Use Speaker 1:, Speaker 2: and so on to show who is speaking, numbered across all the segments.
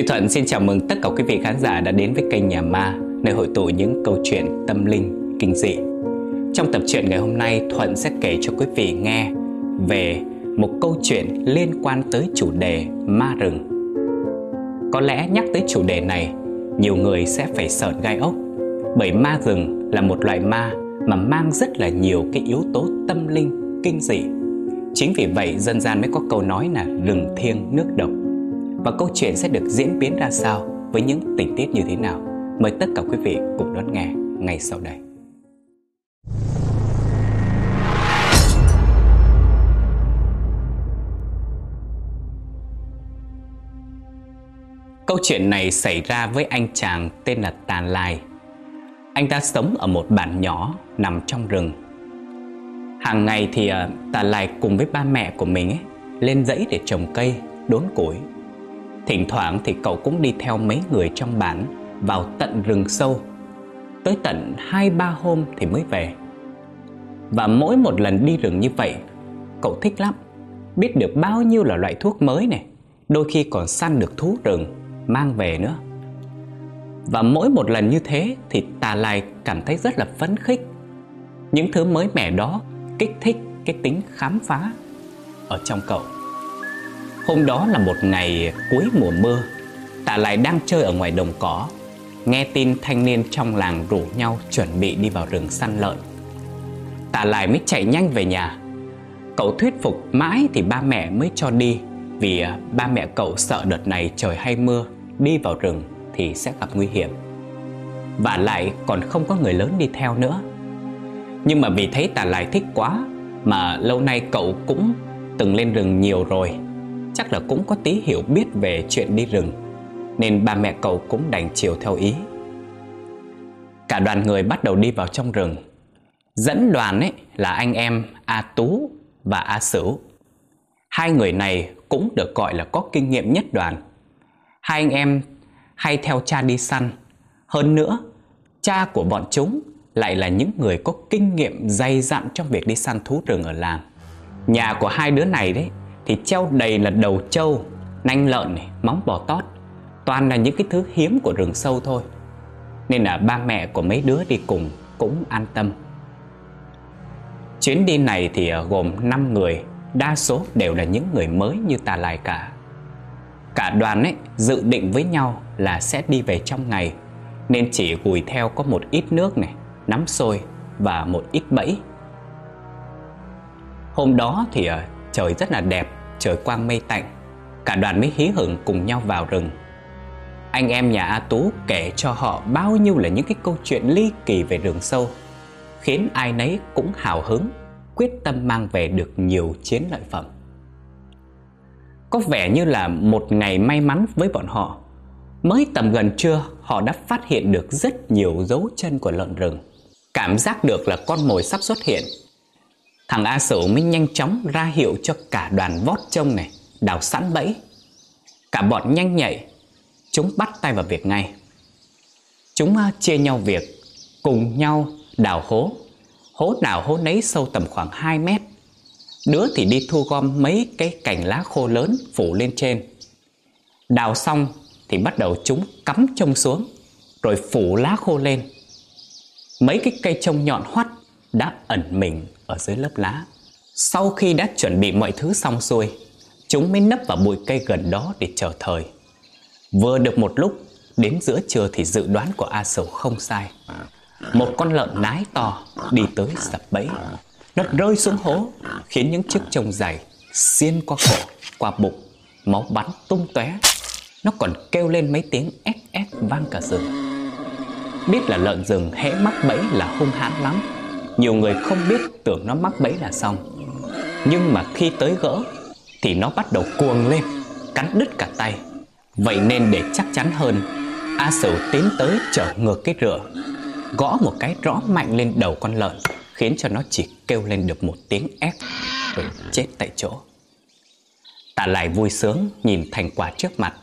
Speaker 1: Duy Thuận xin chào mừng tất cả quý vị khán giả đã đến với kênh Nhà Ma, nơi hội tụ những câu chuyện tâm linh, kinh dị. Trong tập truyện ngày hôm nay, Thuận sẽ kể cho quý vị nghe về một câu chuyện liên quan tới chủ đề ma rừng. Có lẽ nhắc tới chủ đề này, nhiều người sẽ phải sợn gai ốc, bởi ma rừng là một loại ma mà mang rất là nhiều cái yếu tố tâm linh, kinh dị. Chính vì vậy dân gian mới có câu nói là rừng thiêng nước độc và câu chuyện sẽ được diễn biến ra sao với những tình tiết như thế nào. Mời tất cả quý vị cùng đón nghe ngay sau đây. Câu chuyện này xảy ra với anh chàng tên là Tàn Lai. Anh ta sống ở một bản nhỏ nằm trong rừng. Hàng ngày thì à, Tàn Lai cùng với ba mẹ của mình ấy, lên dãy để trồng cây, đốn củi Thỉnh thoảng thì cậu cũng đi theo mấy người trong bản vào tận rừng sâu. Tới tận hai ba hôm thì mới về. Và mỗi một lần đi rừng như vậy, cậu thích lắm. Biết được bao nhiêu là loại thuốc mới này, đôi khi còn săn được thú rừng, mang về nữa. Và mỗi một lần như thế thì Tà Lai cảm thấy rất là phấn khích. Những thứ mới mẻ đó kích thích cái tính khám phá ở trong cậu. Hôm đó là một ngày cuối mùa mưa Tạ lại đang chơi ở ngoài đồng cỏ, Nghe tin thanh niên trong làng rủ nhau chuẩn bị đi vào rừng săn lợn. Tạ lại mới chạy nhanh về nhà. Cậu thuyết phục mãi thì ba mẹ mới cho đi, Vì à, ba mẹ cậu sợ đợt này trời hay mưa, Đi vào rừng thì sẽ gặp nguy hiểm. Và lại còn không có người lớn đi theo nữa. Nhưng mà vì thấy Tà Lại thích quá, Mà lâu nay cậu cũng từng lên rừng nhiều rồi chắc là cũng có tí hiểu biết về chuyện đi rừng Nên ba mẹ cậu cũng đành chiều theo ý. Cả đoàn người bắt đầu đi vào trong rừng. Dẫn đoàn ấy là anh em A Tú và A Sửu. Hai người này cũng được gọi là có kinh nghiệm nhất đoàn. Hai anh em hay theo cha đi săn. Hơn nữa, cha của bọn chúng lại là những người có kinh nghiệm dày dặn trong việc đi săn thú rừng ở làng. Nhà của hai đứa này đấy thì treo đầy là đầu trâu, nanh lợn này, móng bò tót, toàn là những cái thứ hiếm của rừng sâu thôi. Nên là ba mẹ của mấy đứa đi cùng cũng an tâm. Chuyến đi này thì à, gồm 5 người, đa số đều là những người mới như Tà Lai cả. Cả đoàn ấy dự định với nhau là sẽ đi về trong ngày, nên chỉ gùi theo có một ít nước này, nắm sôi và một ít bẫy. Hôm đó thì à, trời rất là đẹp trời quang mây tạnh, Cả đoàn mới hí hưởng cùng nhau vào rừng. Anh em nhà A Tú kể cho họ bao nhiêu là những cái câu chuyện ly kỳ về rừng sâu, Khiến ai nấy cũng hào hứng, Quyết tâm mang về được nhiều chiến lợi phẩm. Có vẻ như là một ngày may mắn với bọn họ, Mới tầm gần trưa, họ đã phát hiện được rất nhiều dấu chân của lợn rừng. Cảm giác được là con mồi sắp xuất hiện Thằng A Sửu mới nhanh chóng ra hiệu cho cả đoàn vót trông này, Đào sẵn bẫy. Cả bọn nhanh nhạy Chúng bắt tay vào việc ngay. Chúng chia nhau việc, Cùng nhau đào hố. Hố nào hố nấy sâu tầm khoảng 2 mét. Đứa thì đi thu gom mấy cái cành lá khô lớn phủ lên trên. Đào xong thì bắt đầu chúng cắm trông xuống, Rồi phủ lá khô lên. Mấy cái cây trông nhọn hoắt đã ẩn mình ở dưới lớp lá. Sau khi đã chuẩn bị mọi thứ xong xuôi, chúng mới nấp vào bụi cây gần đó để chờ thời. Vừa được một lúc, đến giữa trưa thì dự đoán của A Sầu không sai. Một con lợn nái to đi tới sập bẫy. Nó rơi xuống hố, khiến những chiếc trông dày xiên qua cổ, qua bụng, máu bắn tung tóe. Nó còn kêu lên mấy tiếng ép ép vang cả rừng. Biết là lợn rừng hễ mắc bẫy là hung hãn lắm nhiều người không biết tưởng nó mắc bẫy là xong. Nhưng mà khi tới gỡ, Thì nó bắt đầu cuồng lên, Cắn đứt cả tay. Vậy nên để chắc chắn hơn, A Sửu tiến tới trở ngược cái rửa, Gõ một cái rõ mạnh lên đầu con lợn, Khiến cho nó chỉ kêu lên được một tiếng ép, Rồi chết tại chỗ. Tạ lại vui sướng nhìn thành quả trước mặt.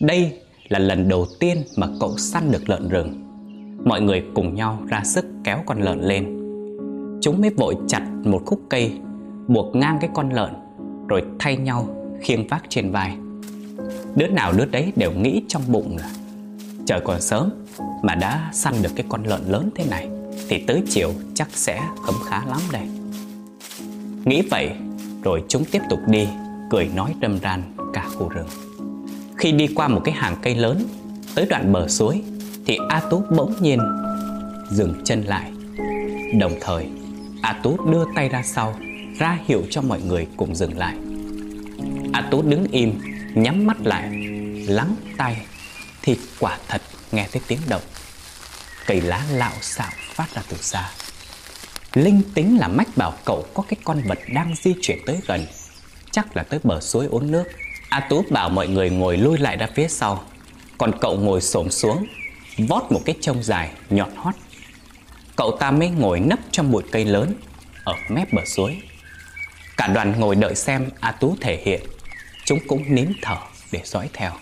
Speaker 1: Đây là lần đầu tiên mà cậu săn được lợn rừng. Mọi người cùng nhau ra sức kéo con lợn lên. Chúng mới vội chặt một khúc cây, Buộc ngang cái con lợn, Rồi thay nhau khiêng vác trên vai. Đứa nào đứa đấy đều nghĩ trong bụng là, Trời còn sớm mà đã săn được cái con lợn lớn thế này, Thì tới chiều chắc sẽ khấm khá lắm đây. Nghĩ vậy, rồi chúng tiếp tục đi, Cười nói râm ran cả khu rừng. Khi đi qua một cái hàng cây lớn, Tới đoạn bờ suối, Thì A Tú bỗng nhiên dừng chân lại, Đồng thời A Tú đưa tay ra sau, Ra hiệu cho mọi người cùng dừng lại. A Tú đứng im, Nhắm mắt lại, Lắng tay Thì quả thật nghe thấy tiếng động. Cây lá lạo xạo phát ra từ xa. Linh tính là mách bảo cậu có cái con vật đang di chuyển tới gần. Chắc là tới bờ suối uống nước. A Tú bảo mọi người ngồi lui lại ra phía sau. Còn cậu ngồi xổm xuống, Vót một cái trông dài, nhọn hót Cậu ta mới ngồi nấp trong bụi cây lớn, Ở mép bờ suối. Cả đoàn ngồi đợi xem A Tú thể hiện. Chúng cũng nín thở để dõi theo.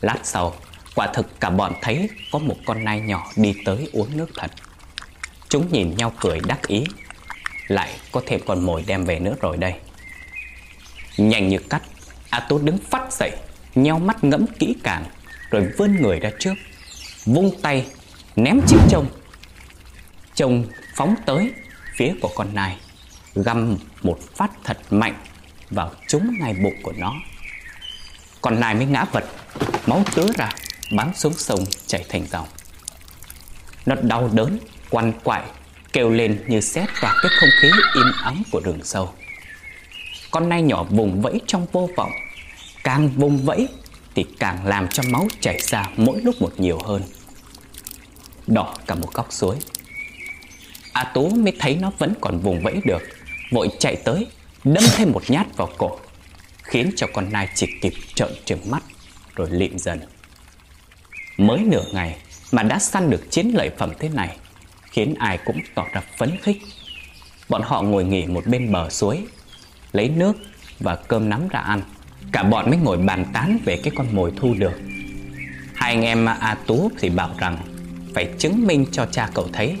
Speaker 1: Lát sau, Quả thực cả bọn thấy có một con nai nhỏ đi tới uống nước thật. Chúng nhìn nhau cười đắc ý. Lại có thêm con mồi đem về nữa rồi đây. Nhanh như cắt, A Tú đứng phát dậy, Nheo mắt ngẫm kỹ càng, Rồi vươn người ra trước, Vung tay, ném chiếc trông chồng phóng tới phía của con nai, Găm một phát thật mạnh Vào trúng ngay bụng của nó. Con nai mới ngã vật, Máu tứa ra Bắn xuống sông chảy thành dòng. Nó đau đớn, Quằn quại, Kêu lên như xét vào cái không khí im ắng của rừng sâu. Con nai nhỏ vùng vẫy trong vô vọng, Càng vùng vẫy Thì càng làm cho máu chảy ra mỗi lúc một nhiều hơn. Đỏ cả một góc suối. A Tú mới thấy nó vẫn còn vùng vẫy được, Vội chạy tới, Đâm thêm một nhát vào cổ, Khiến cho con nai chỉ kịp trợn trừng mắt, Rồi lịm dần. Mới nửa ngày Mà đã săn được chiến lợi phẩm thế này, Khiến ai cũng tỏ ra phấn khích. Bọn họ ngồi nghỉ một bên bờ suối, Lấy nước và cơm nắm ra ăn. Cả bọn mới ngồi bàn tán về cái con mồi thu được. Hai anh em A Tú thì bảo rằng, Phải chứng minh cho cha cậu thấy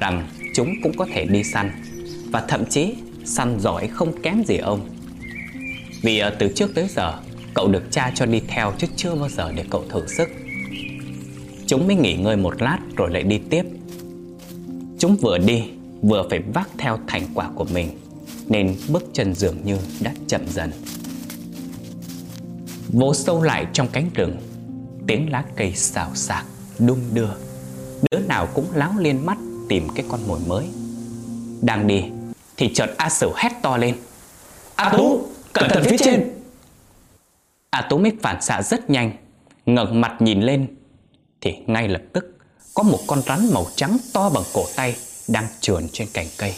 Speaker 1: Rằng chúng cũng có thể đi săn. Và thậm chí săn giỏi không kém gì ông. Vì ờ, từ trước tới giờ Cậu được cha cho đi theo chứ chưa bao giờ để cậu thử sức. Chúng mới nghỉ ngơi một lát rồi lại đi tiếp. Chúng vừa đi vừa phải vác theo thành quả của mình Nên bước chân dường như đã chậm dần. Vô sâu lại trong cánh rừng Tiếng lá cây xào xạc, đung đưa. Đứa nào cũng láo liên mắt tìm cái con mồi mới. Đang đi thì chợt A Sửu hét to lên. A Tú, cẩn thận phía trên. A Tú mới phản xạ rất nhanh ngẩng mặt nhìn lên Thì ngay lập tức Có một con rắn màu trắng to bằng cổ tay Đang trườn trên cành cây.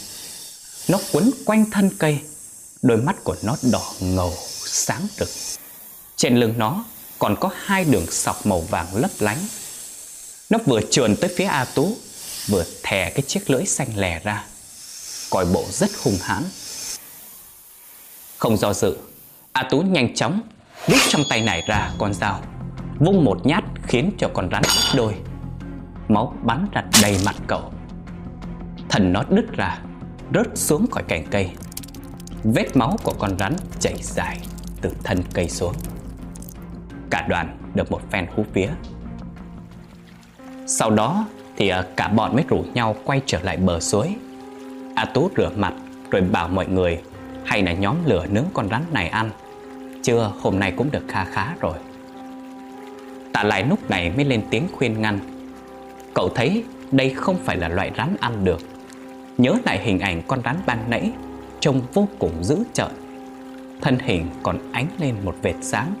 Speaker 1: Nó quấn quanh thân cây Đôi mắt của nó đỏ ngầu Sáng rực. Trên lưng nó còn có hai đường sọc màu vàng lấp lánh. Nó vừa trườn tới phía A Tú Vừa thè cái chiếc lưỡi xanh lè ra Coi bộ rất hung hãn. Không do dự, A Tú nhanh chóng rút trong tay này ra con dao, Vung một nhát khiến cho con rắn đôi Máu bắn ra đầy mặt cậu. Thần nó đứt ra, Rớt xuống khỏi cành cây. Vết máu của con rắn chảy dài Từ thân cây xuống. Cả đoàn được một phen hú vía. Sau đó thì à, cả bọn mới rủ nhau quay trở lại bờ suối. A Tú rửa mặt rồi bảo mọi người, hay là nhóm lửa nướng con rắn này ăn. Chưa hôm nay cũng được kha khá rồi. Tạ lại lúc này mới lên tiếng khuyên ngăn, Cậu thấy đây không phải là loại rắn ăn được. Nhớ lại hình ảnh con rắn ban nãy, Trông vô cùng dữ trợn Thân hình còn ánh lên một vệt sáng.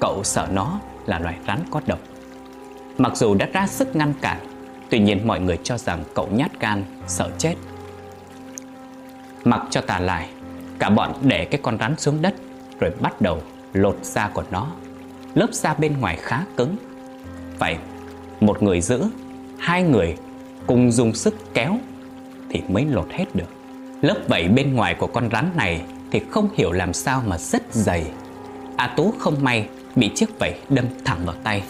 Speaker 1: Cậu sợ nó là loại rắn có độc. Mặc dù đã ra sức ngăn cản Tuy nhiên mọi người cho rằng cậu nhát gan, sợ chết. Mặc cho tà lại Cả bọn để cái con rắn xuống đất Rồi bắt đầu lột da của nó. Lớp da bên ngoài khá cứng. Vậy một người giữ Hai người cùng dùng sức kéo Thì mới lột hết được. Lớp vảy bên ngoài của con rắn này Thì không hiểu làm sao mà rất dày. A Tú không may Bị chiếc vảy đâm thẳng vào tay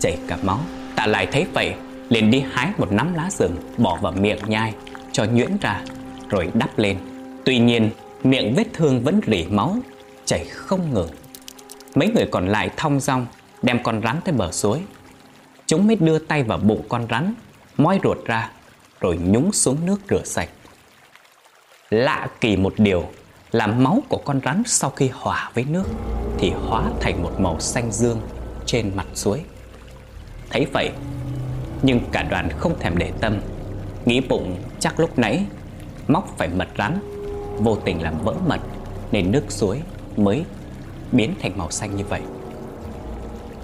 Speaker 1: Chảy cả máu. Tạ lại thấy vậy liền đi hái một nắm lá rừng, Bỏ vào miệng nhai, Cho nhuyễn ra, Rồi đắp lên. Tuy nhiên, miệng vết thương vẫn rỉ máu, Chảy không ngừng. Mấy người còn lại thong dong, Đem con rắn tới bờ suối. Chúng mới đưa tay vào bụng con rắn, Moi ruột ra, Rồi nhúng xuống nước rửa sạch. Lạ kỳ một điều Là máu của con rắn sau khi hòa với nước Thì hóa thành một màu xanh dương Trên mặt suối. Thấy vậy nhưng cả đoàn không thèm để tâm. Nghĩ bụng chắc lúc nãy Móc phải mật rắn. Vô tình làm vỡ mật Nên nước suối mới biến thành màu xanh như vậy.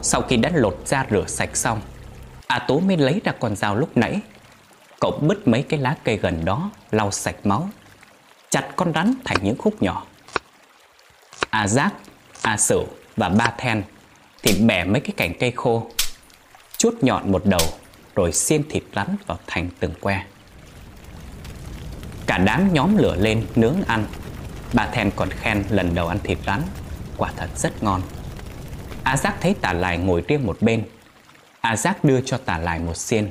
Speaker 1: Sau khi đã lột ra rửa sạch xong A Tú mới lấy ra con dao lúc nãy. Cậu bứt mấy cái lá cây gần đó Lau sạch máu Chặt con rắn thành những khúc nhỏ. A Giác, A Sửu và Ba Then Thì bẻ mấy cái cành cây khô Chút nhọn một đầu. Rồi xiên thịt rắn vào thành từng que. Cả đám nhóm lửa lên nướng ăn. Bà Thèn còn khen lần đầu ăn thịt rắn Quả thật rất ngon. A Giác thấy tà lại ngồi riêng một bên. A Giác đưa cho tà lại một xiên,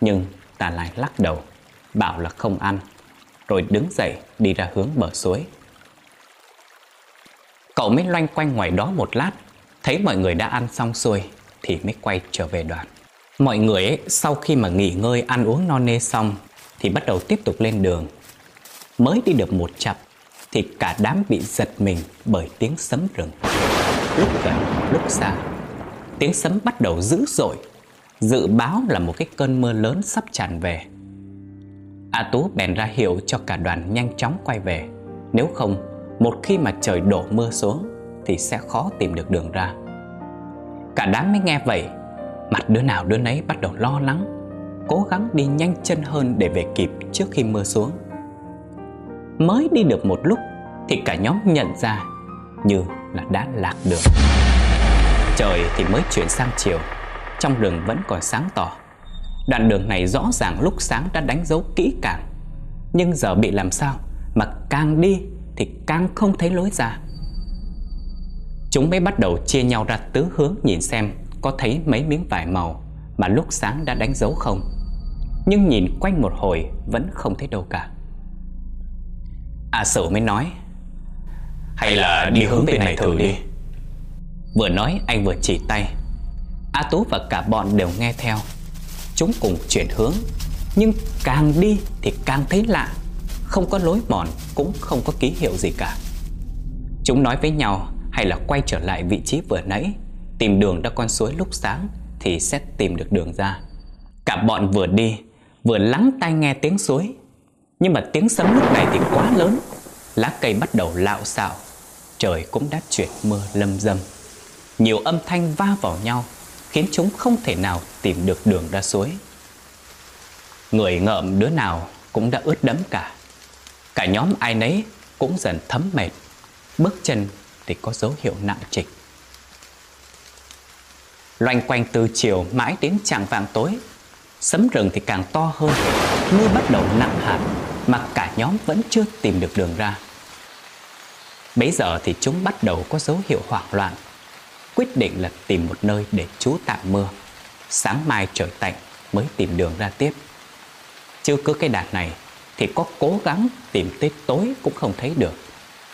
Speaker 1: Nhưng tà lại lắc đầu, Bảo là không ăn, Rồi đứng dậy đi ra hướng bờ suối. Cậu mới loanh quanh ngoài đó một lát, Thấy mọi người đã ăn xong xuôi Thì mới quay trở về đoàn. Mọi người ấy, sau khi mà nghỉ ngơi ăn uống no nê xong Thì bắt đầu tiếp tục lên đường. Mới đi được một chập Thì cả đám bị giật mình bởi tiếng sấm rừng. Lúc gần lúc xa Tiếng sấm bắt đầu dữ dội Dự báo là một cái cơn mưa lớn sắp tràn về. A Tú bèn ra hiệu cho cả đoàn nhanh chóng quay về. Nếu không Một khi mà trời đổ mưa xuống Thì sẽ khó tìm được đường ra. Cả đám mới nghe vậy Mặt đứa nào đứa nấy bắt đầu lo lắng, Cố gắng đi nhanh chân hơn để về kịp trước khi mưa xuống. Mới đi được một lúc Thì cả nhóm nhận ra Như là đã lạc đường. Trời thì mới chuyển sang chiều, Trong rừng vẫn còn sáng tỏ. Đoạn đường này rõ ràng lúc sáng đã đánh dấu kỹ càng, Nhưng giờ bị làm sao Mà càng đi thì càng không thấy lối ra. Chúng mới bắt đầu chia nhau ra tứ hướng nhìn xem có thấy mấy miếng vải màu Mà lúc sáng đã đánh dấu không? Nhưng nhìn quanh một hồi Vẫn không thấy đâu cả. À, A Sửu mới nói, Hay là đi hướng bên này thử đi. Vừa nói, anh vừa chỉ tay. A Tú và cả bọn đều nghe theo. Chúng cùng chuyển hướng, Nhưng càng đi thì càng thấy lạ. Không có lối mòn, Cũng không có ký hiệu gì cả. Chúng nói với nhau, Hay là quay trở lại vị trí vừa nãy Tìm đường ra con suối lúc sáng Thì sẽ tìm được đường ra. Cả bọn vừa đi, Vừa lắng tai nghe tiếng suối. Nhưng mà tiếng sấm lúc này thì quá lớn. Lá cây bắt đầu lạo xạo. Trời cũng đã chuyển mưa lâm dâm. Nhiều âm thanh va vào nhau, Khiến chúng không thể nào tìm được đường ra suối. Người ngợm đứa nào cũng đã ướt đẫm cả. Cả nhóm ai nấy cũng dần thấm mệt. Bước chân thì có dấu hiệu nặng trịch. Loanh quanh từ chiều mãi đến chạng vàng tối. Sấm rừng thì càng to hơn Mưa bắt đầu nặng hạt, Mà cả nhóm vẫn chưa tìm được đường ra. Bấy giờ thì chúng bắt đầu có dấu hiệu hoảng loạn. Quyết định là tìm một nơi để trú tạm mưa Sáng mai trời tạnh mới tìm đường ra tiếp. Chưa cứ cái đạt này thì có cố gắng tìm tới tối cũng không thấy được.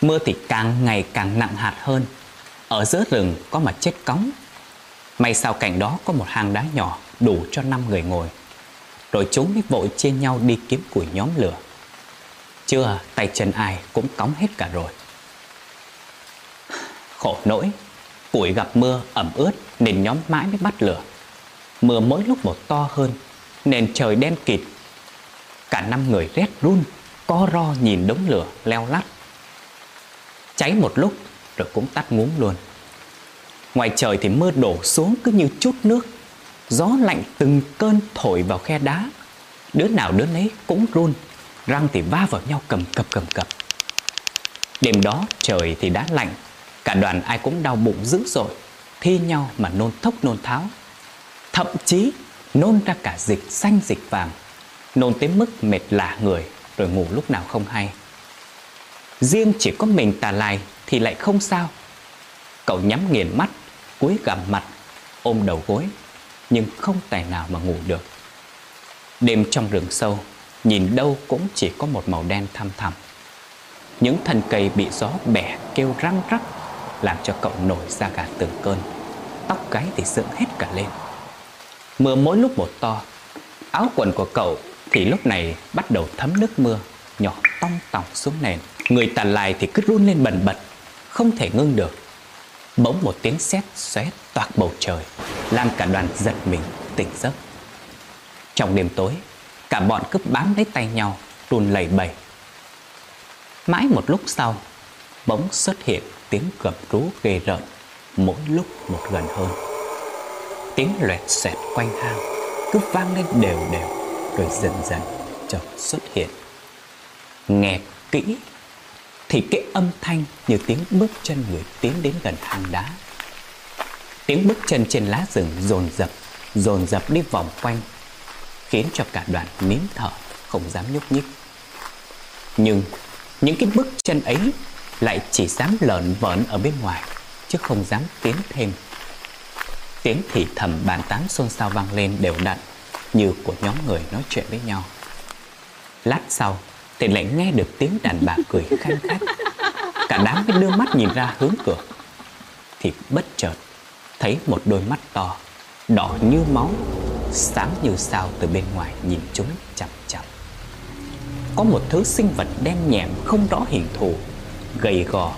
Speaker 1: Mưa thì càng ngày càng nặng hạt hơn. Ở giữa rừng có mà chết cống May sau cạnh đó có một hang đá nhỏ đủ cho 5 người ngồi. Rồi chúng mới vội chia nhau đi kiếm củi nhóm lửa. Chưa, tay chân ai cũng cóng hết cả rồi. Khổ nỗi, Củi gặp mưa ẩm ướt nên nhóm mãi mới bắt lửa. Mưa mỗi lúc một to hơn Nên trời đen kịt. Cả năm người rét run, Co ro nhìn đống lửa leo lắt. Cháy một lúc rồi cũng tắt ngúm luôn. Ngoài trời thì mưa đổ xuống cứ như chút nước. Gió lạnh từng cơn thổi vào khe đá. Đứa nào đứa nấy cũng run, Răng thì va vào nhau cầm cập cầm cập. Đêm đó trời thì đã lạnh, Cả đoàn ai cũng đau bụng dữ dội, Thi nhau mà nôn thốc nôn tháo. Thậm chí nôn ra cả dịch xanh dịch vàng, Nôn tới mức mệt lả người, Rồi ngủ lúc nào không hay. Riêng chỉ có mình tà lai Thì lại không sao. Cậu nhắm nghiền mắt Cúi gằm mặt Ôm đầu gối Nhưng không tài nào mà ngủ được Đêm trong rừng sâu Nhìn đâu cũng chỉ có một màu đen thăm thẳm Những thân cây bị gió bẻ kêu răng rắc làm cho cậu nổi da gà từng cơn. Tóc gáy thì dựng hết cả lên. Mưa mỗi lúc một to, áo quần của cậu thì lúc này bắt đầu thấm nước mưa, nhỏ tong tỏng xuống nền. Người tàn lại thì cứ run lên bần bật, không thể ngưng được. Bỗng một tiếng sét xoé toạc bầu trời, làm cả đoàn giật mình tỉnh giấc. Trong đêm tối, cả bọn cứ bám lấy tay nhau, run lẩy bẩy. Mãi một lúc sau, bỗng xuất hiện tiếng gầm rú ghê rợn, mỗi lúc một gần hơn. Tiếng loẹt xoẹt quanh hang cứ vang lên đều đều, rồi dần dần chợt xuất hiện. Nghe kỹ thì cái âm thanh như tiếng bước chân người tiến đến gần hang đá. Tiếng bước chân trên lá rừng dồn dập, dồn dập đi vòng quanh, khiến cho cả đoàn nín thở, không dám nhúc nhích. Nhưng những cái bước chân ấy lại chỉ dám lợn vợn ở bên ngoài, chứ không dám tiến thêm. Tiếng thì thầm bàn tán xôn xao vang lên đều đặn, như của nhóm người nói chuyện với nhau. Lát sau, thì lại nghe được tiếng đàn bà cười khanh khách. Cả đám mới đưa mắt nhìn ra hướng cửa. Thì bất chợt thấy một đôi mắt to, đỏ như máu, sáng như sao từ bên ngoài nhìn chúng chằm chằm. Có một thứ sinh vật đen nhẹm không rõ hình thù, gầy gò,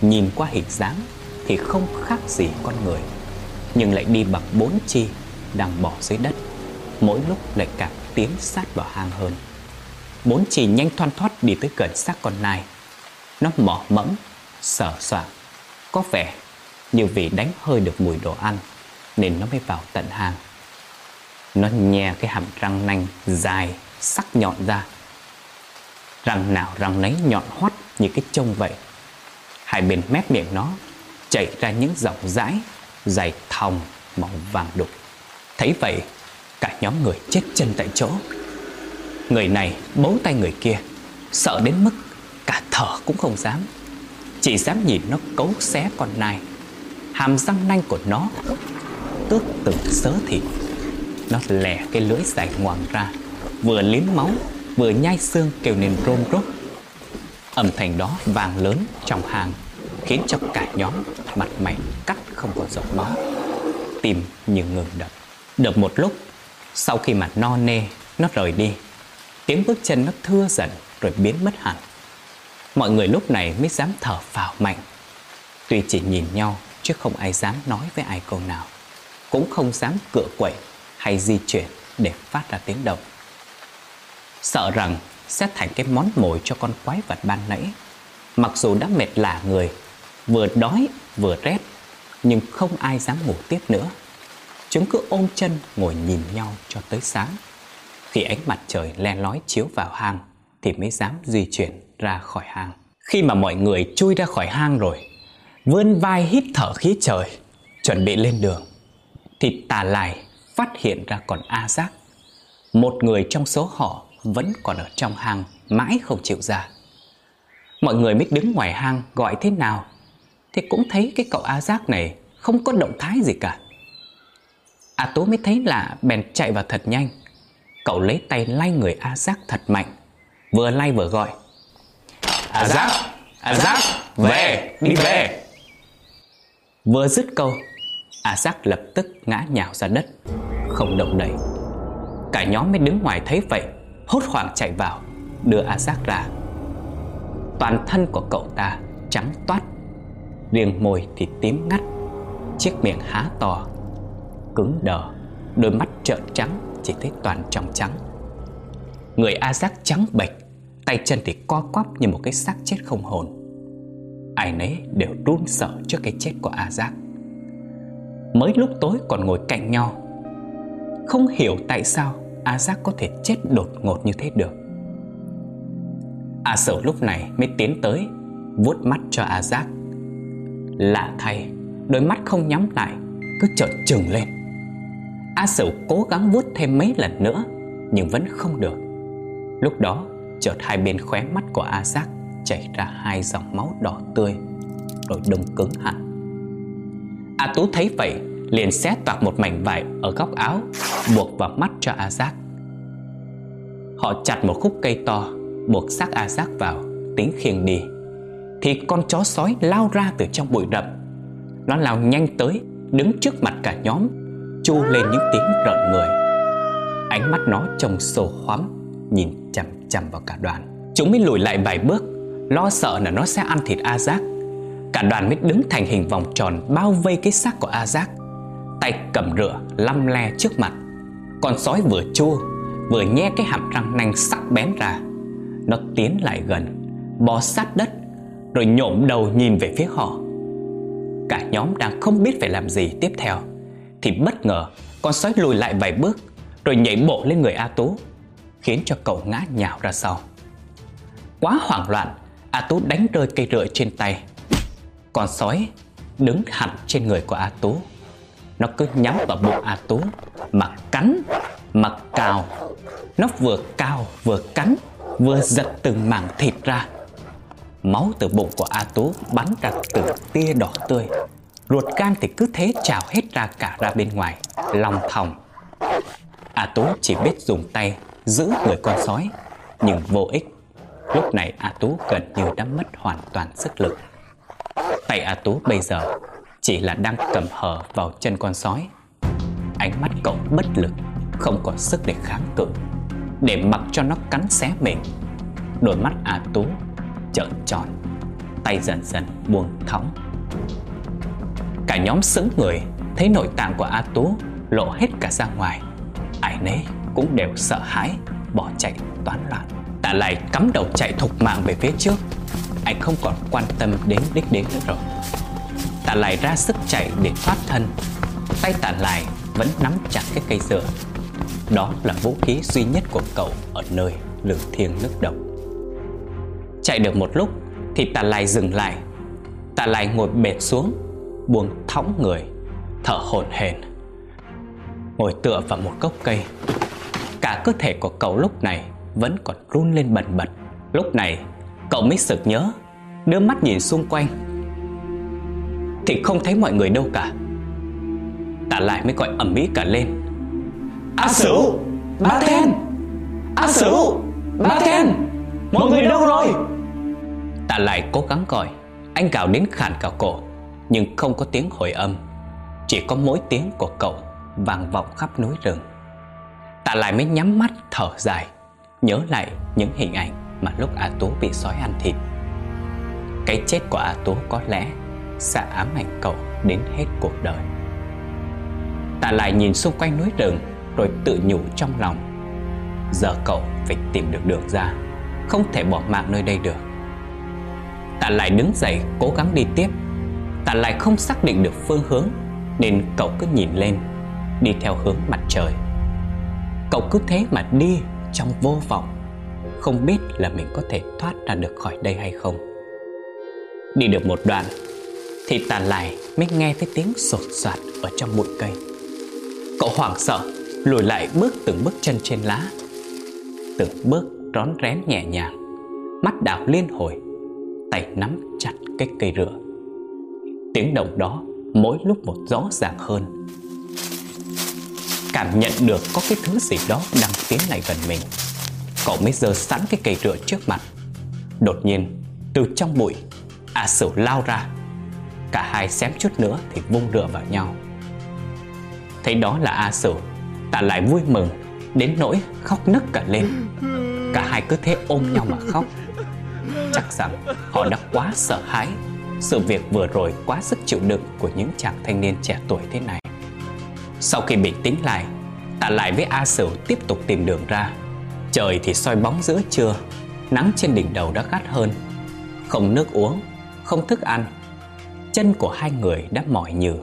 Speaker 1: nhìn qua hình dáng thì không khác gì con người, nhưng lại đi bằng bốn chi đang bỏ dưới đất, mỗi lúc lại càng tiến sát vào hang hơn. Bốn chỉ nhanh thoăn thoát đi tới gần xác con nai. Nó mỏ mẫm, sờ soạng. Có vẻ như vì đánh hơi được mùi đồ ăn Nên nó mới vào tận hang. Nó nhè cái hàm răng nanh dài, sắc nhọn ra. Răng nào răng nấy nhọn hoắt như cái trông vậy. Hai bên mép miệng nó chảy ra những dòng dãi Dài thòng màu vàng đục. Thấy vậy Cả nhóm người chết chân tại chỗ. Người này bấu tay người kia, Sợ đến mức cả thở cũng không dám. Chỉ dám nhìn nó cấu xé con nai. Hàm răng nanh của nó Tước từng sớ thịt. Nó lẻ cái lưỡi dài ngoằng ra, Vừa liếm máu, Vừa nhai xương kêu nên rôm rốt. Âm thanh đó vàng lớn trong hàng, Khiến cho cả nhóm mặt mày cắt không còn giọt máu. Tim như ngừng đập. Được một lúc, Sau khi mà no nê, Nó rời đi. Tiếng bước chân nó thưa dần rồi biến mất hẳn. Mọi người lúc này mới dám thở phào mạnh. Tuy chỉ nhìn nhau, chứ không ai dám nói với ai câu nào. Cũng không dám cựa quậy hay di chuyển để phát ra tiếng động. Sợ rằng sẽ thành cái món mồi cho con quái vật ban nãy. Mặc dù đã mệt lả người, Vừa đói vừa rét, Nhưng không ai dám ngủ tiếp nữa. Chúng cứ ôm chân ngồi nhìn nhau cho tới sáng khi ánh mặt trời len lói chiếu vào hang thì mới dám di chuyển ra khỏi hang. Khi mà mọi người chui ra khỏi hang rồi, vươn vai hít thở khí trời, chuẩn bị lên đường, thì tà lại phát hiện ra còn A Giác. Một người trong số họ vẫn còn ở trong hang mãi không chịu ra. Mọi người mới đứng ngoài hang gọi thế nào thì cũng thấy cái cậu A Giác này không có động thái gì cả. A Tố mới thấy lạ bèn chạy vào thật nhanh Cậu lấy tay lay người A Giác thật mạnh. Vừa lay vừa gọi. A Giác, A Giác, về, đi về. Vừa dứt câu A Giác lập tức ngã nhào ra đất Không động đậy. Cả nhóm mới đứng ngoài thấy vậy Hốt hoảng chạy vào Đưa A Giác ra. Toàn thân của cậu ta trắng toát Riêng môi thì tím ngắt Chiếc miệng há to Cứng đờ Đôi mắt trợn trắng chỉ thấy toàn trong trắng. Người A Giác trắng bệch, Tay chân thì co quắp như một cái xác chết không hồn. Ai nấy đều run sợ trước cái chết của A Giác Mới lúc tối còn ngồi cạnh nhau. Không hiểu tại sao A Giác có thể chết đột ngột như thế được. A Sở lúc này mới tiến tới, vuốt mắt cho A Giác Lạ thay, Đôi mắt không nhắm lại, Cứ trợn trừng lên. A Sửu cố gắng vuốt thêm mấy lần nữa, Nhưng vẫn không được. Lúc đó, chợt hai bên khóe mắt của A Giác Chảy ra hai dòng máu đỏ tươi, Rồi đông cứng hẳn. A Tú thấy vậy, liền xé toạc một mảnh vải ở góc áo, Buộc vào mắt cho A Giác. Họ chặt một khúc cây to, Buộc xác A Giác vào, Tính khiêng đi. Thì con chó sói lao ra từ trong bụi rậm. Nó lao nhanh tới, Đứng trước mặt cả nhóm Chu lên những tiếng rợn người. Ánh mắt nó trông sổ hoắm Nhìn chằm chằm vào cả đoàn. Chúng mới lùi lại vài bước, Lo sợ là nó sẽ ăn thịt A Giác Cả đoàn mới đứng thành hình vòng tròn Bao vây cái xác của A Giác Tay cầm rửa, lăm le trước mặt. Con sói vừa chua, Vừa nhe cái hàm răng nanh sắc bén ra. Nó tiến lại gần, Bò sát đất, Rồi nhổm đầu nhìn về phía họ. Cả nhóm đang không biết phải làm gì tiếp theo. Thì bất ngờ, Con sói lùi lại vài bước, Rồi nhảy bộ lên người A Tú, Khiến cho cậu ngã nhào ra sau. Quá hoảng loạn, A Tú đánh rơi cây rựa trên tay. Con sói đứng hẳn trên người của A Tú. Nó cứ nhắm vào bụng A Tú, Mà cắn, Mà cào. Nó vừa cào, vừa cắn, Vừa giật từng mảng thịt ra. Máu từ bụng của A Tú bắn ra từng tia đỏ tươi. Ruột gan thì cứ thế trào hết ra cả ra bên ngoài, Lòng thòng. A Tú chỉ biết dùng tay giữ người con sói, Nhưng vô ích. Lúc này A Tú gần như đã mất hoàn toàn sức lực. Tay A Tú bây giờ chỉ là đang cầm hờ vào chân con sói. Ánh mắt cậu bất lực, Không còn sức để kháng cự, Để mặc cho nó cắn xé mình. Đôi mắt A Tú trợn tròn, Tay dần dần buông thõng. Cả nhóm sững người, Thấy nội tạng của A Tú lộ hết cả ra ngoài. Ai nấy cũng đều sợ hãi, Bỏ chạy toán loạn. Tạ lại cắm đầu chạy thục mạng về phía trước. Anh không còn quan tâm đến đích đến nữa rồi. Tạ lại ra sức chạy để thoát thân. Tay tạ lại vẫn nắm chặt cái cây dừa. Đó là vũ khí duy nhất của cậu Ở nơi lửa thiêng nước độc Chạy được một lúc Thì tạ lại dừng lại. Tạ lại ngồi bệt xuống Buông thõng người Thở hổn hển. Ngồi tựa vào một gốc cây Cả cơ thể của cậu lúc này Vẫn còn run lên bần bật. Lúc này cậu mới sực nhớ Đưa mắt nhìn xung quanh. Thì không thấy mọi người đâu cả. Tạ lại mới gọi ẩm mỹ cả lên. A Sửu Ba Then A Sửu Ba Then Mọi người đâu rồi? Tạ lại cố gắng gọi Anh gào đến khản cả cổ nhưng không có tiếng hồi âm. Chỉ có mỗi tiếng của cậu Vang vọng khắp núi rừng. Tạ lại mới nhắm mắt thở dài, Nhớ lại những hình ảnh Mà lúc A Tú bị sói ăn thịt. Cái chết của A Tú có lẽ Sẽ ám ảnh cậu đến hết cuộc đời. Tạ lại nhìn xung quanh núi rừng Rồi tự nhủ trong lòng. Giờ cậu phải tìm được đường ra, Không thể bỏ mạng nơi đây được. Tạ lại đứng dậy cố gắng đi tiếp ta lại không xác định được phương hướng, Nên cậu cứ nhìn lên, Đi theo hướng mặt trời. Cậu cứ thế mà đi trong vô vọng, Không biết là mình có thể thoát ra được khỏi đây hay không. Đi được một đoạn, Thì tà lại mới nghe thấy tiếng sột soạt ở trong bụi cây. Cậu hoảng sợ, Lùi lại bước từng bước chân trên lá. Từng bước rón rén nhẹ nhàng, Mắt đảo liên hồi, Tay nắm chặt cái cây rửa. Tiếng động đó mỗi lúc một rõ ràng hơn. Cảm nhận được có cái thứ gì đó đang tiến lại gần mình. Cậu mới giơ sẵn cái cây rửa trước mặt. Đột nhiên, từ trong bụi, A Sửu lao ra. Cả hai xém chút nữa thì vung rửa vào nhau. Thấy đó là A Sửu Tạ lại vui mừng, Đến nỗi khóc nức cả lên. Cả hai cứ thế ôm nhau mà khóc. Chắc rằng họ đã quá sợ hãi. Sự việc vừa rồi quá sức chịu đựng Của những chàng thanh niên trẻ tuổi thế này. Sau khi bình tĩnh lại, Tạ lại với A Sửu tiếp tục tìm đường ra. Trời thì soi bóng giữa trưa, Nắng trên đỉnh đầu đã gắt hơn. Không nước uống, Không thức ăn, Chân của hai người đã mỏi nhừ.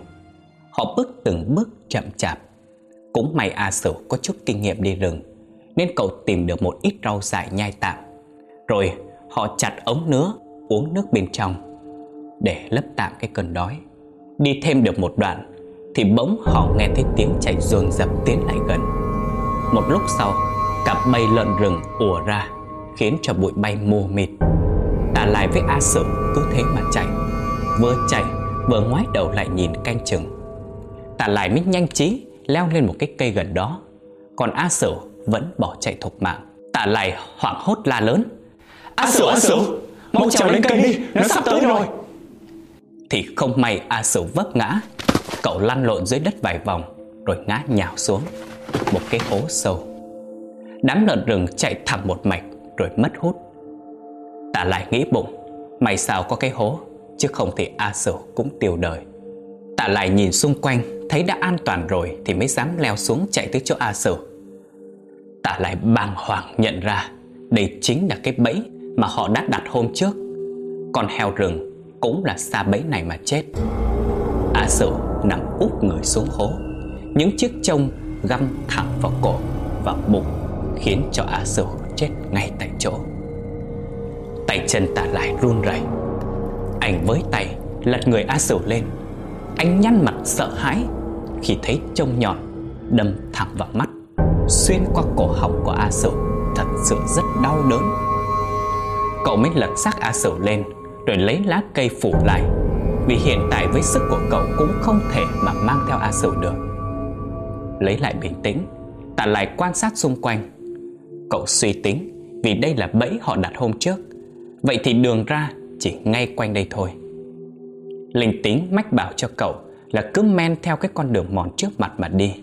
Speaker 1: Họ bước từng bước chậm chạp. Cũng may A Sửu có chút kinh nghiệm đi rừng, Nên cậu tìm được một ít rau dại nhai tạm. Rồi họ chặt ống nứa, Uống nước bên trong. Để lấp tạm cái cơn đói. Đi thêm được một đoạn Thì bỗng họ nghe thấy tiếng chạy dồn dập tiến lại gần. Một lúc sau Cả bầy lợn rừng ùa ra Khiến cho bụi bay mù mịt. Tà lại với A Sử cứ thế mà chạy Vừa chạy vừa ngoái đầu lại nhìn canh chừng. Tà lại mới nhanh trí Leo lên một cái cây gần đó Còn A Sử vẫn bỏ chạy thục mạng. Tà lại hoảng hốt la lớn
Speaker 2: A Sử, A Sử Mau trèo lên cây đi, nó sắp tới rồi
Speaker 1: thì không may A Sửu vấp ngã. Cậu lăn lộn dưới đất vài vòng, Rồi ngã nhào xuống, Một cái hố sâu. Đám lợn rừng chạy thẳng một mạch, Rồi mất hút. Ta lại nghĩ bụng, May sao có cái hố, Chứ không thì A Sửu cũng tiêu đời. Ta lại nhìn xung quanh, Thấy đã an toàn rồi Thì mới dám leo xuống chạy tới chỗ A Sửu Ta lại bàng hoàng nhận ra, Đây chính là cái bẫy Mà họ đã đặt hôm trước. Con heo rừng cũng là xa bẫy này mà chết. A Sử nằm úp người xuống hố. Những chiếc trông găm thẳng vào cổ và bụng Khiến cho A Sử chết ngay tại chỗ. Tay chân ta lại run rẩy. Anh với tay lật người A Sử lên. Anh nhăn mặt sợ hãi Khi thấy trông nhọn đâm thẳng vào mắt, Xuyên qua cổ họng của A Sử Thật sự rất đau đớn. Cậu mới lật xác A Sử lên. Rồi lấy lá cây phủ lại. Vì hiện tại với sức của cậu cũng không thể mà mang theo A Sửu được. Lấy lại bình tĩnh Ta lại quan sát xung quanh. Cậu suy tính, Vì đây là bẫy họ đặt hôm trước. Vậy thì đường ra chỉ ngay quanh đây thôi. Linh tính mách bảo cho cậu Là cứ men theo cái con đường mòn trước mặt mà đi.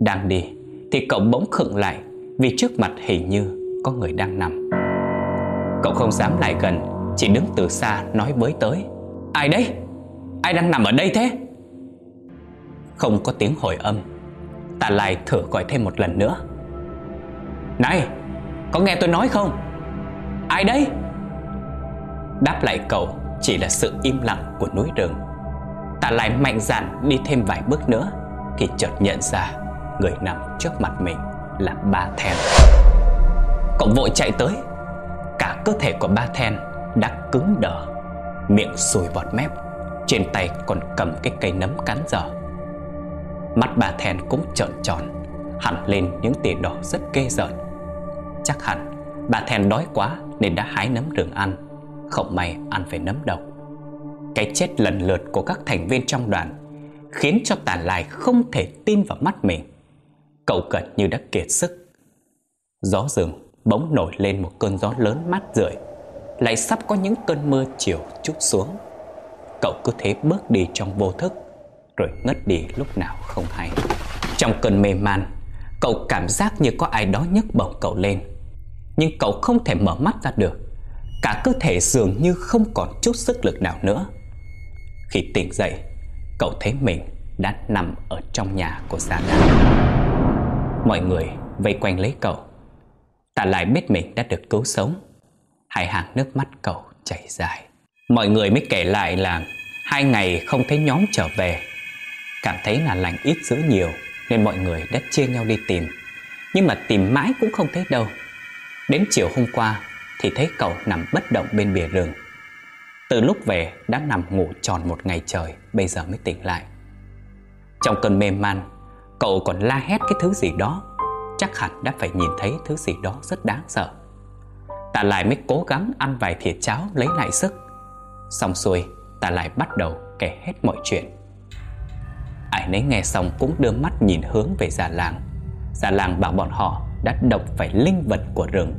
Speaker 1: Đang đi, Thì cậu bỗng khựng lại, Vì trước mặt hình như có người đang nằm. Cậu không dám lại gần chỉ đứng từ xa nói với tới. Ai đấy? Ai đang nằm ở đây thế? Không có tiếng hồi âm. Ta lại thử gọi thêm một lần nữa. Này, Có nghe tôi nói không? Ai đấy? Đáp lại cậu chỉ là sự im lặng của núi rừng. Ta lại mạnh dạn đi thêm vài bước nữa Thì chợt nhận ra Người nằm trước mặt mình là ba then. Cậu vội chạy tới. Cả cơ thể của ba then đã cứng đờ. Miệng sùi bọt mép, Trên tay còn cầm cái cây nấm cắn dở Mắt bà then cũng trợn tròn, Hẳn lên những tia đỏ rất ghê rợn. Chắc hẳn bà then đói quá Nên đã hái nấm rừng ăn, Không may ăn phải nấm độc. Cái chết lần lượt của các thành viên trong đoàn Khiến cho tà lại không thể tin vào mắt mình. Cậu cật như đã kiệt sức. Gió rừng bỗng nổi lên một cơn gió lớn mát rượi. Lại sắp có những cơn mưa chiều chút xuống. Cậu cứ thế bước đi trong vô thức, Rồi ngất đi lúc nào không hay. Trong cơn mê man, Cậu cảm giác như có ai đó nhấc bổng cậu lên. Nhưng cậu không thể mở mắt ra được. Cả cơ thể dường như không còn chút sức lực nào nữa. Khi tỉnh dậy, Cậu thấy mình đã nằm ở trong nhà của Gia đình. Mọi người vây quanh lấy cậu. Ta lại biết mình đã được cứu sống. Hai hàng nước mắt cậu chảy dài. Mọi người mới kể lại là Hai ngày không thấy nhóm trở về. Cảm thấy là lành ít dữ nhiều, Nên mọi người đã chia nhau đi tìm. Nhưng mà tìm mãi cũng không thấy đâu. Đến chiều hôm qua Thì thấy cậu nằm bất động bên bìa rừng. Từ lúc về đã nằm ngủ tròn một ngày trời, Bây giờ mới tỉnh lại. Trong cơn mê man, Cậu còn la hét cái thứ gì đó. Chắc hẳn đã phải nhìn thấy thứ gì đó rất đáng sợ. Ta lại mới cố gắng ăn vài thìa cháo lấy lại sức. Xong xuôi ta lại bắt đầu kể hết mọi chuyện. Ai nấy nghe xong cũng đưa mắt nhìn hướng về già làng. Già làng bảo bọn họ đã độc phải linh vật của rừng.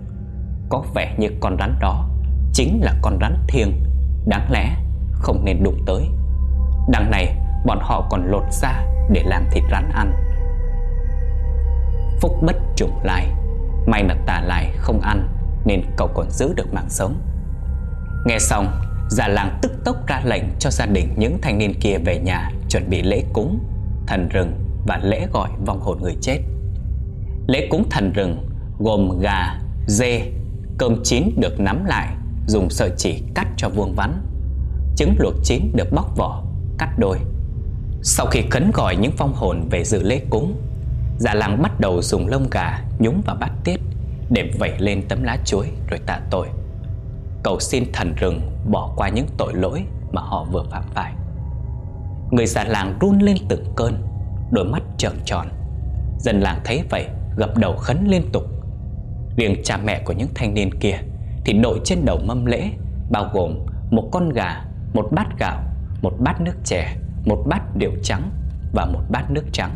Speaker 1: Có vẻ như con rắn đó Chính là con rắn thiêng. Đáng lẽ không nên đụng tới. Đằng này, bọn họ còn lột ra để làm thịt rắn ăn. Phúc bất trùng lai May mà tà lại không ăn nên cậu còn giữ được mạng sống. Nghe xong Già làng tức tốc ra lệnh cho gia đình những thanh niên kia về nhà Chuẩn bị lễ cúng Thần rừng và lễ gọi vong hồn người chết. Lễ cúng thần rừng gồm gà, dê, cơm chín được nắm lại Dùng sợi chỉ cắt cho vuông vắn. Trứng luộc chín được bóc vỏ, cắt đôi. Sau khi khấn gọi những vong hồn về dự lễ cúng Già làng bắt đầu dùng lông gà nhúng vào bát tiết. Để vẩy lên tấm lá chuối rồi tạ tội. Cầu xin thần rừng bỏ qua những tội lỗi mà họ vừa phạm phải. Người già làng run lên từng cơn Đôi mắt trợn tròn. Dân làng thấy vậy gập đầu khấn liên tục. Riêng cha mẹ của những thanh niên kia Thì đội trên đầu mâm lễ Bao gồm một con gà, một bát gạo, một bát nước chè, một bát rượu trắng và một bát nước trắng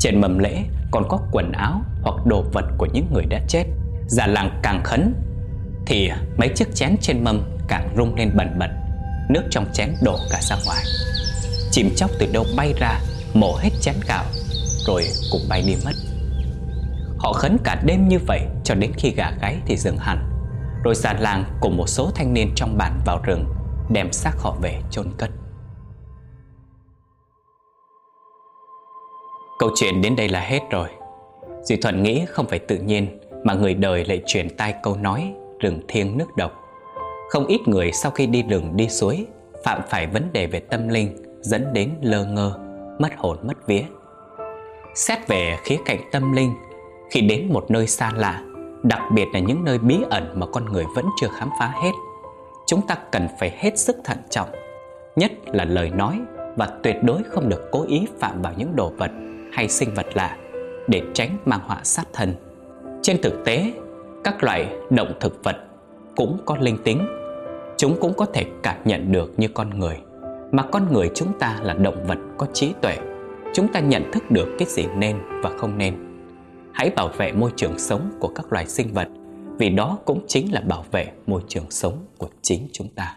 Speaker 1: trên mầm lễ, còn có quần áo hoặc đồ vật của những người đã chết. Già làng càng khấn, Thì mấy chiếc chén trên mâm càng rung lên bẩn bẩn Nước trong chén đổ cả ra ngoài. Chìm chóc từ đâu bay ra, Mổ hết chén gạo, Rồi cũng bay đi mất. Họ khấn cả đêm như vậy, Cho đến khi gà gáy thì dừng hẳn. Rồi già làng cùng một số thanh niên trong bản vào rừng, Đem xác họ về chôn cất. Câu chuyện đến đây là hết rồi. Duy Thuận nghĩ không phải tự nhiên Mà người đời lại truyền tai câu nói Rừng thiêng nước độc. Không ít người sau khi đi rừng đi suối, Phạm phải vấn đề về tâm linh, Dẫn đến lơ ngơ, Mất hồn, mất vía. Xét về khía cạnh tâm linh, Khi đến một nơi xa lạ, Đặc biệt là những nơi bí ẩn Mà con người vẫn chưa khám phá hết, Chúng ta cần phải hết sức thận trọng, Nhất là lời nói Và tuyệt đối không được cố ý phạm vào những đồ vật hay sinh vật lạ để tránh mang họa sát thân. Trên thực tế, các loại động thực vật cũng có linh tính. Chúng cũng có thể cảm nhận được như con người. Mà con người chúng ta là động vật có trí tuệ. Chúng ta nhận thức được cái gì nên và không nên. Hãy bảo vệ môi trường sống của các loài sinh vật vì đó cũng chính là bảo vệ môi trường sống của chính chúng ta.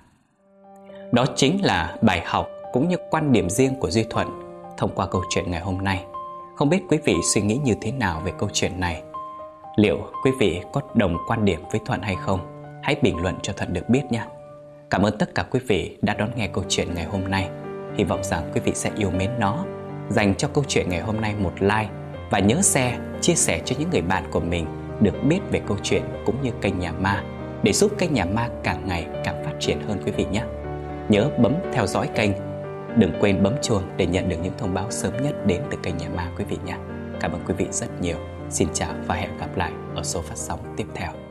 Speaker 1: Đó chính là bài học cũng như quan điểm riêng của Duy Thuận thông qua câu chuyện ngày hôm nay. Không biết quý vị suy nghĩ như thế nào về câu chuyện này? Liệu quý vị có đồng quan điểm với Thuận hay không? Hãy bình luận cho Thuận được biết nha. Cảm ơn tất cả quý vị đã đón nghe câu chuyện ngày hôm nay. Hy vọng rằng quý vị sẽ yêu mến nó. Dành cho câu chuyện ngày hôm nay một like và nhớ share, chia sẻ cho những người bạn của mình được biết về câu chuyện cũng như kênh Nhà Ma để giúp kênh Nhà Ma càng ngày càng phát triển hơn quý vị nhé. Nhớ bấm theo dõi kênh Đừng quên bấm chuông để nhận được những thông báo sớm nhất đến từ kênh Nhà Ma quý vị nhé. Cảm ơn quý vị rất nhiều. Xin chào và hẹn gặp lại ở số phát sóng tiếp theo.